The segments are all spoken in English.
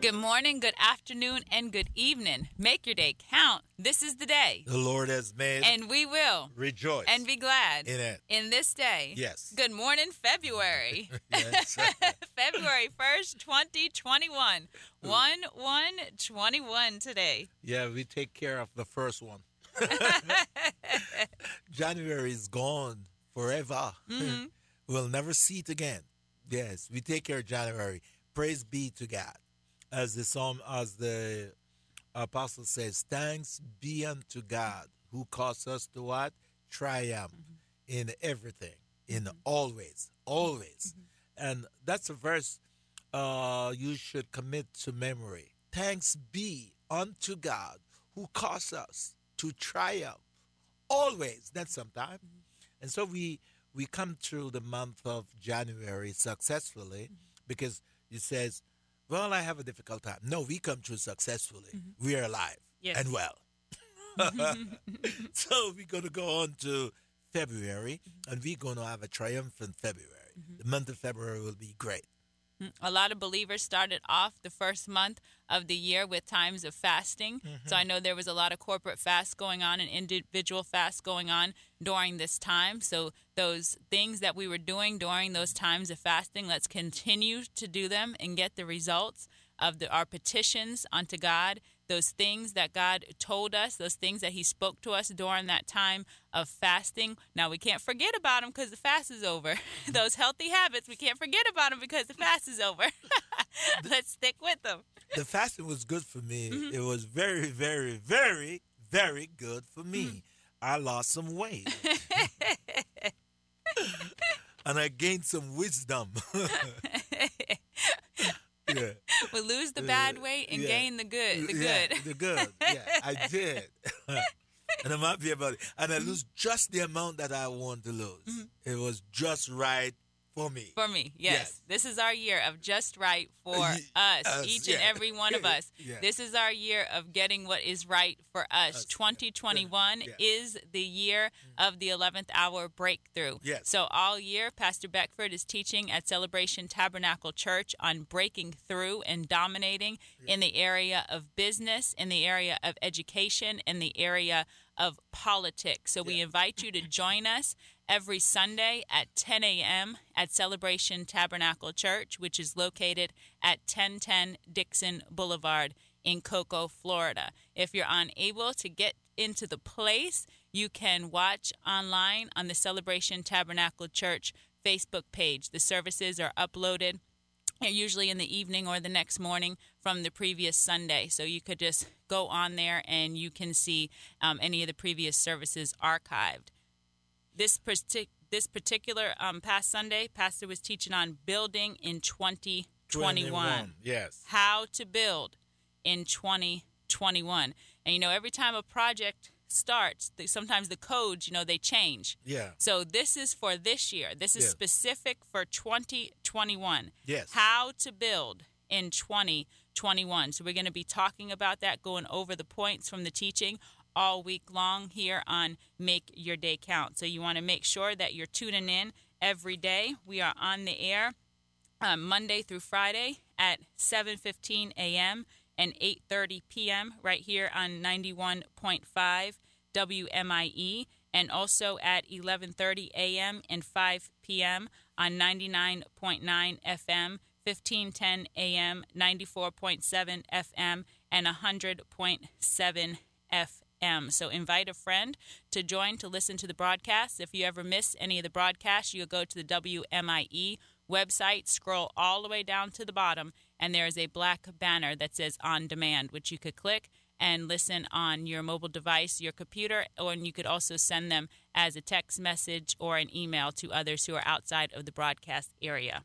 Good morning, good afternoon, and good evening. Make your day count. This is the day. The Lord has made. And we will rejoice and be glad in it. In this day. Yes. Good morning, February. yes. February 1st, 2021. 1 1 21 today. Yeah, we take care of the first one. January is gone forever. Mm-hmm. we'll never see it again. Yes, we take care of January. Praise be to God as the psalm, as the apostle says, thanks be unto God who caused us to what? Triumph mm-hmm. in everything, in mm-hmm. always, always. Mm-hmm. And that's a verse uh, you should commit to memory. Thanks be unto God who caused us to triumph always, not sometime. Mm-hmm. And so we we come through the month of January successfully mm-hmm. because it says well, I have a difficult time. No, we come through successfully. Mm-hmm. We are alive yes. and well. so we're going to go on to February, mm-hmm. and we're going to have a triumphant February. Mm-hmm. The month of February will be great. A lot of believers started off the first month of the year with times of fasting. Mm-hmm. So I know there was a lot of corporate fasts going on and individual fasts going on during this time. So those things that we were doing during those times of fasting, let's continue to do them and get the results of the, our petitions unto God those things that God told us, those things that He spoke to us during that time of fasting. Now, we can't forget about them because the fast is over. those healthy habits, we can't forget about them because the fast is over. Let's stick with them. The fasting was good for me. Mm-hmm. It was very, very, very, very good for me. Mm-hmm. I lost some weight. and I gained some wisdom. yeah. we lose the bad weight and yeah. gain the good. The yeah, good. the good. Yeah, I did. and I'm happy about it. And I mm-hmm. lose just the amount that I want to lose. Mm-hmm. It was just right for me. For me, yes. yes. This is our year of just right for us, us each yeah. and every one of us. yeah. This is our year of getting what is right for us. us 2021 yeah. is the year mm. of the 11th hour breakthrough. Yes. So all year, Pastor Beckford is teaching at Celebration Tabernacle Church on breaking through and dominating in the area of business, in the area of education, in the area of politics. So we invite you to join us every Sunday at 10 a.m. at Celebration Tabernacle Church, which is located at 1010 Dixon Boulevard in Cocoa, Florida. If you're unable to get into the place, you can watch online on the Celebration Tabernacle Church Facebook page. The services are uploaded usually in the evening or the next morning from the previous Sunday. So you could just go on there and you can see um, any of the previous services archived this partic- this particular um, past Sunday, Pastor was teaching on building in 2021. yes. How to build in 2021. And you know, every time a project starts, sometimes the codes, you know, they change. Yeah. So this is for this year. This is specific for 2021. Yes. How to build in 2021. So we're going to be talking about that, going over the points from the teaching all week long here on Make Your Day Count. So you want to make sure that you're tuning in every day. We are on the air um, Monday through Friday at 7:15 a.m. and 8:30 p.m. right here on 91.5 WMIE and also at 11:30 a.m. and 5 p.m. on 99.9 FM, 1510 a.m., 94.7 FM and 100.7 FM. So invite a friend to join to listen to the broadcast. If you ever miss any of the broadcasts, you'll go to the WMIE website, scroll all the way down to the bottom, and there is a black banner that says on demand, which you could click and listen on your mobile device, your computer, or you could also send them as a text message or an email to others who are outside of the broadcast area.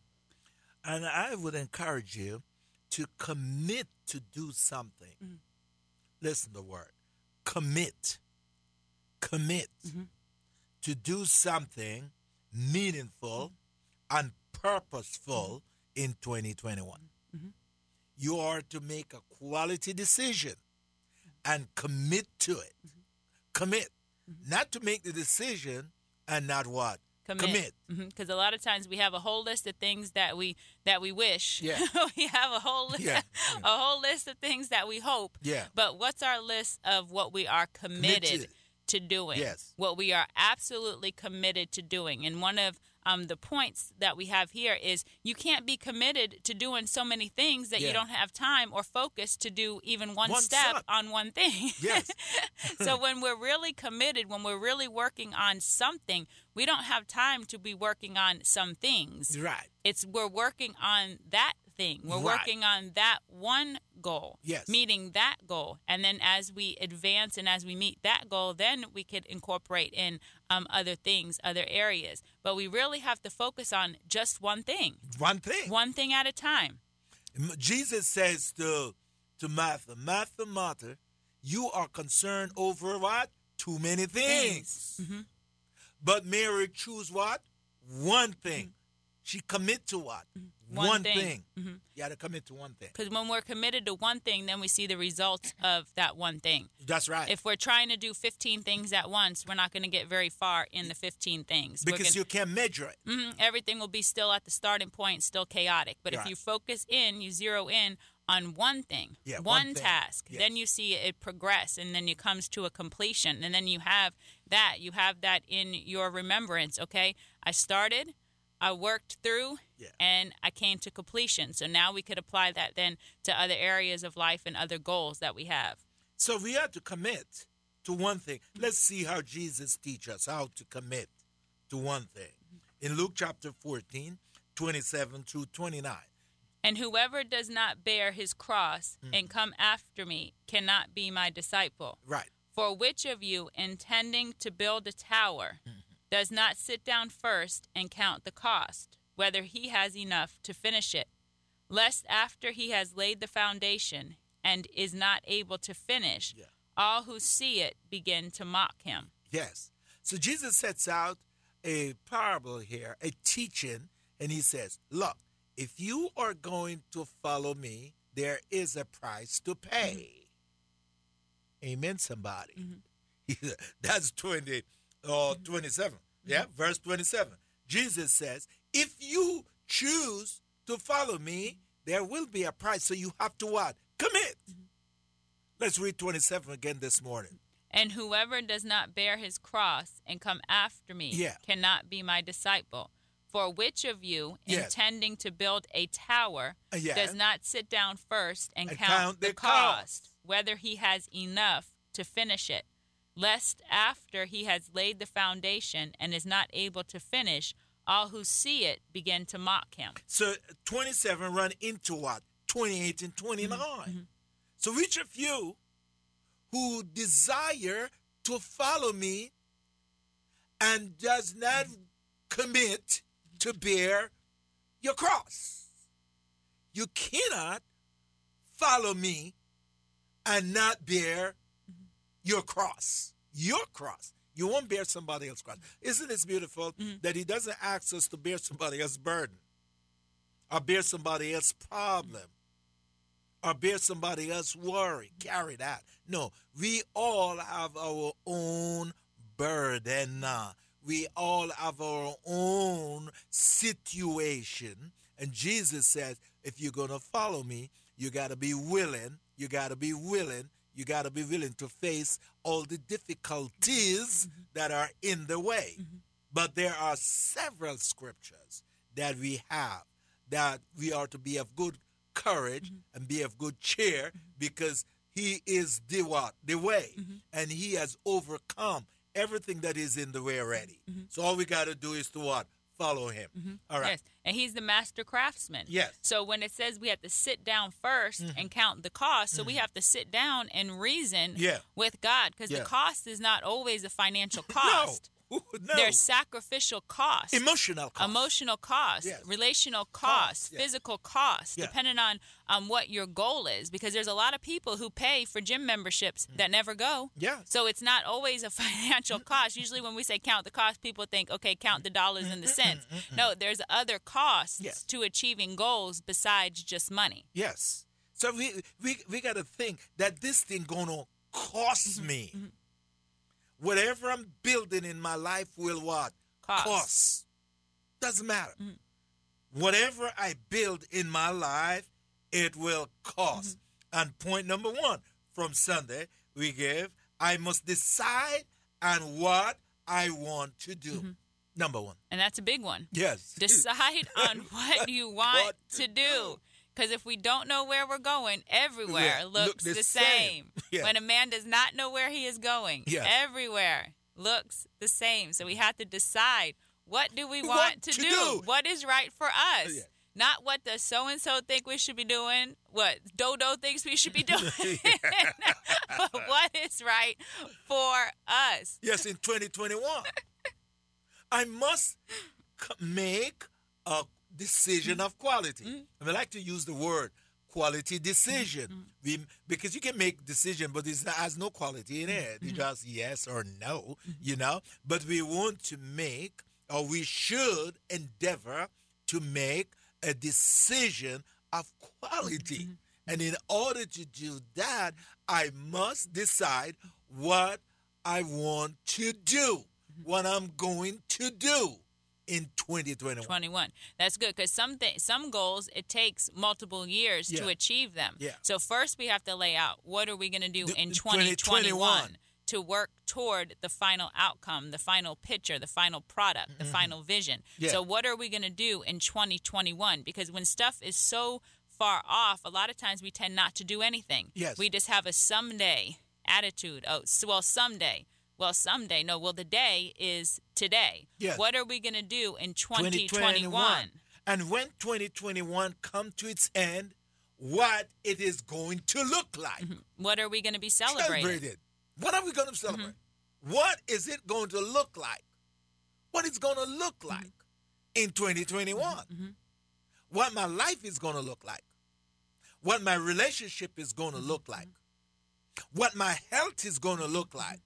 And I would encourage you to commit to do something. Mm-hmm. Listen to the word commit, commit mm-hmm. to do something meaningful and purposeful in 2021. Mm-hmm. You are to make a quality decision and commit to it. Mm-hmm. Commit. Mm-hmm. Not to make the decision and not what? commit because a lot of times we have a whole list of things that we that we wish Yeah. we have a whole list Yeah. a whole list of things that we hope Yeah. but what's our list of what we are committed Committed. to doing Yes. what we are absolutely committed to doing and one of um, the points that we have here is you can't be committed to doing so many things that Yeah. you don't have time or focus to do even one, One step step. on one thing Yes. so when we're really committed, when we're really working on something, we don't have time to be working on some things. Right. It's we're working on that thing. We're Right. working on that one goal. Yes. Meeting that goal. And then as we advance and as we meet that goal, then we could incorporate in um, other things, other areas. But we really have to focus on just one thing. One thing. One thing at a time. Jesus says to to Martha, Martha, Martha, you are concerned over what? Too many things. Mm-hmm. But Mary choose what? One thing. She commit to what? Mm-hmm. One One, thing. thing. Mhm. You got to commit to one thing. Because when we're committed to one thing, then we see the results of that one thing. That's right. if we're trying to do 15 things at once, we're not going to get very far in the 15 things. Because gonna- you can't measure it. Mhm, everything will be still at the starting point, still chaotic. But if Right. you focus in, you zero in on one thing, Yeah, one, one thing. task, Yes. then you see it progress and then it comes to a completion. And then you have that. You have that in your remembrance, okay? I started, I worked through, Yeah. and I came to completion. So now we could apply that then to other areas of life and other goals that we have. So we have to commit to one thing. Let's see how Jesus teach us how to commit to one thing. In Luke chapter 14, 27 through 29. And whoever does not bear his cross Mm. and come after me cannot be my disciple. Right. For which of you, intending to build a tower, Mm-hmm. Does not sit down first and count the cost, whether he has enough to finish it? Lest after he has laid the foundation and is not able to finish, Yeah. all who see it begin to mock him. Yes. So Jesus sets out a parable here, a teaching, and he says, Look, if you are going to follow me, there is a price to pay. Mm-hmm. Amen, somebody. Mm-hmm. That's 20, uh, mm-hmm. 27. Yeah, verse 27. Jesus says, If you choose to follow me, there will be a price. So you have to what? Commit. Let's read 27 again this morning. And whoever does not bear his cross and come after me Yeah. cannot be my disciple. For which of you, Yes. intending to build a tower, Uh, yeah. does not sit down first and, And count, count the the cost, cost. whether he has enough to finish it? Lest after he has laid the foundation and is not able to finish, all who see it begin to mock him. So 27 run into what? 28 and 29. Mm-hmm. Mm-hmm. So which of you who desire to follow me and does not commit to bear your cross? You cannot follow me and not bear your cross. Your cross. You won't bear somebody else's cross. Isn't this beautiful mm. that he doesn't ask us to bear somebody else's burden or bear somebody else's problem or bear somebody else's worry? Carry that. No, we all have our own burden. We all have our own situation. And Jesus says, if you're going to follow me, you got to be willing. You got to be willing. You got to be willing to face all the difficulties mm-hmm. that are in the way. Mm-hmm. But there are several scriptures that we have that we are to be of good courage mm-hmm. and be of good cheer because he is the what? The way. And he has overcome everything that is in the way already. So all we got to do is to what? Follow him. All right. Yes, and he's the master craftsman. Yes. Mm-hmm. So when it says we have to sit down 1st and count the cost, so we have to sit down and reason Yeah. with God because Yeah. the cost is not always a financial cost. no. There's sacrificial cost. emotional cost. emotional cost, Yes. relational Cost, cost, physical cost, Yeah. depending on um, what your goal is. Because there's a lot of people who pay for gym memberships that never go. Mm. Yeah. So it's not always a financial cost. Usually, when we say count the cost, people think, okay, count the dollars and the cents. No, there's other costs Yes. to achieving goals besides just money. Yes. So we we we got to think that this thing gonna cost Mm-hmm. Whatever I'm building in my life will what Cost. Doesn't matter. Mm-hmm. Whatever I build in my life, it will cost. Mm-hmm. And point number one from Sunday we gave: I must decide on what I want to do. Mm-hmm. Number one. And that's a big one. Yes. Decide on what you want What to do. Because if we don't know where we're going, everywhere Yeah, looks look the the same. same. Yeah. When a man does not know where he is going, Yes. everywhere looks the same. So we have to decide what do we What want to, to do? do. What is right for us? Yeah. Not what the so and so think we should be doing, what Dodo thinks we should be doing, but what is right for us. Yes, in 2021. I must make a decision of quality. Mm-hmm. I like to use the word quality decision Mm-hmm. we, because you can make decision, but it has no quality in it. Mm-hmm. It's just yes or no, you know. But we want to make, or we should endeavor to make a decision of quality. And in order to do that, I must decide what I want to do, what I'm going to do in 2021. 21. That's good because some th- some goals it takes multiple years to achieve them. Yeah. So first we have to lay out what are we going to do The- in 2021 2021. to work toward the final outcome, the final picture, the final product, the final vision. Mm-hmm. Yeah. So what are we going to do in 2021 because when stuff is so far off, a lot of times we tend not to do anything. Yes. We just have a someday attitude. Oh, well someday. Well, someday. No, well, the day is today. Yes. What are we going to do in 2021? And when 2021 come to its end, what it is going to look like. Mm-hmm. What are we going to be celebrating? Celebrated. What are we going to mm-hmm. celebrate? What is it going to look like? What it's going to look mm-hmm. like in 2021? What my life is going to look like? What my relationship is going to look like? What my health is going to look like?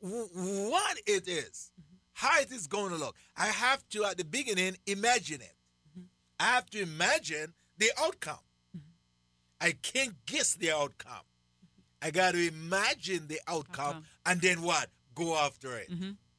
What it is, mm-hmm. how it is going to look. I have to, at the beginning, imagine it. Mm-hmm. I have to imagine the outcome. Mm-hmm. I can't guess the outcome. I got to imagine the outcome Outcome. and then what? Go after it.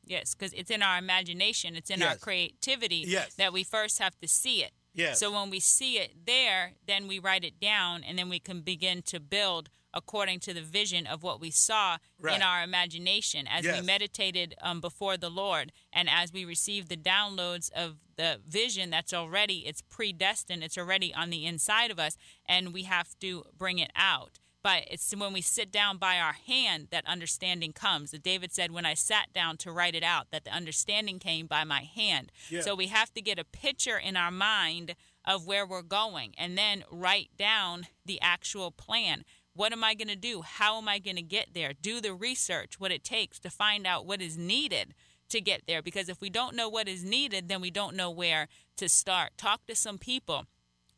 Yes, because it's in our imagination, it's in our creativity Yes. that we first have to see it. Yes. So when we see it there, then we write it down, and then we can begin to build according to the vision of what we saw Right. in our imagination as we meditated um, before the Lord, and as we receive the downloads of the vision that's already it's predestined, it's already on the inside of us, and we have to bring it out. But it's when we sit down by our hand that understanding comes. David said, "When I sat down to write it out, that the understanding came by my hand." Yeah. So we have to get a picture in our mind of where we're going and then write down the actual plan. What am I going to do? How am I going to get there? Do the research, what it takes to find out what is needed to get there. Because if we don't know what is needed, then we don't know where to start. Talk to some people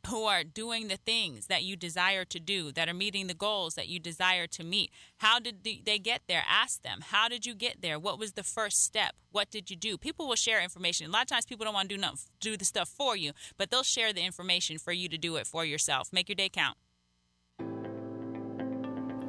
who are doing the things that you desire to do, that are meeting the goals that you desire to meet. How did they get there? Ask them. How did you get there? What was the first step? What did you do? People will share information. A lot of times people don't want to do nothing, do the stuff for you, but they'll share the information for you to do it for yourself. Make your day count.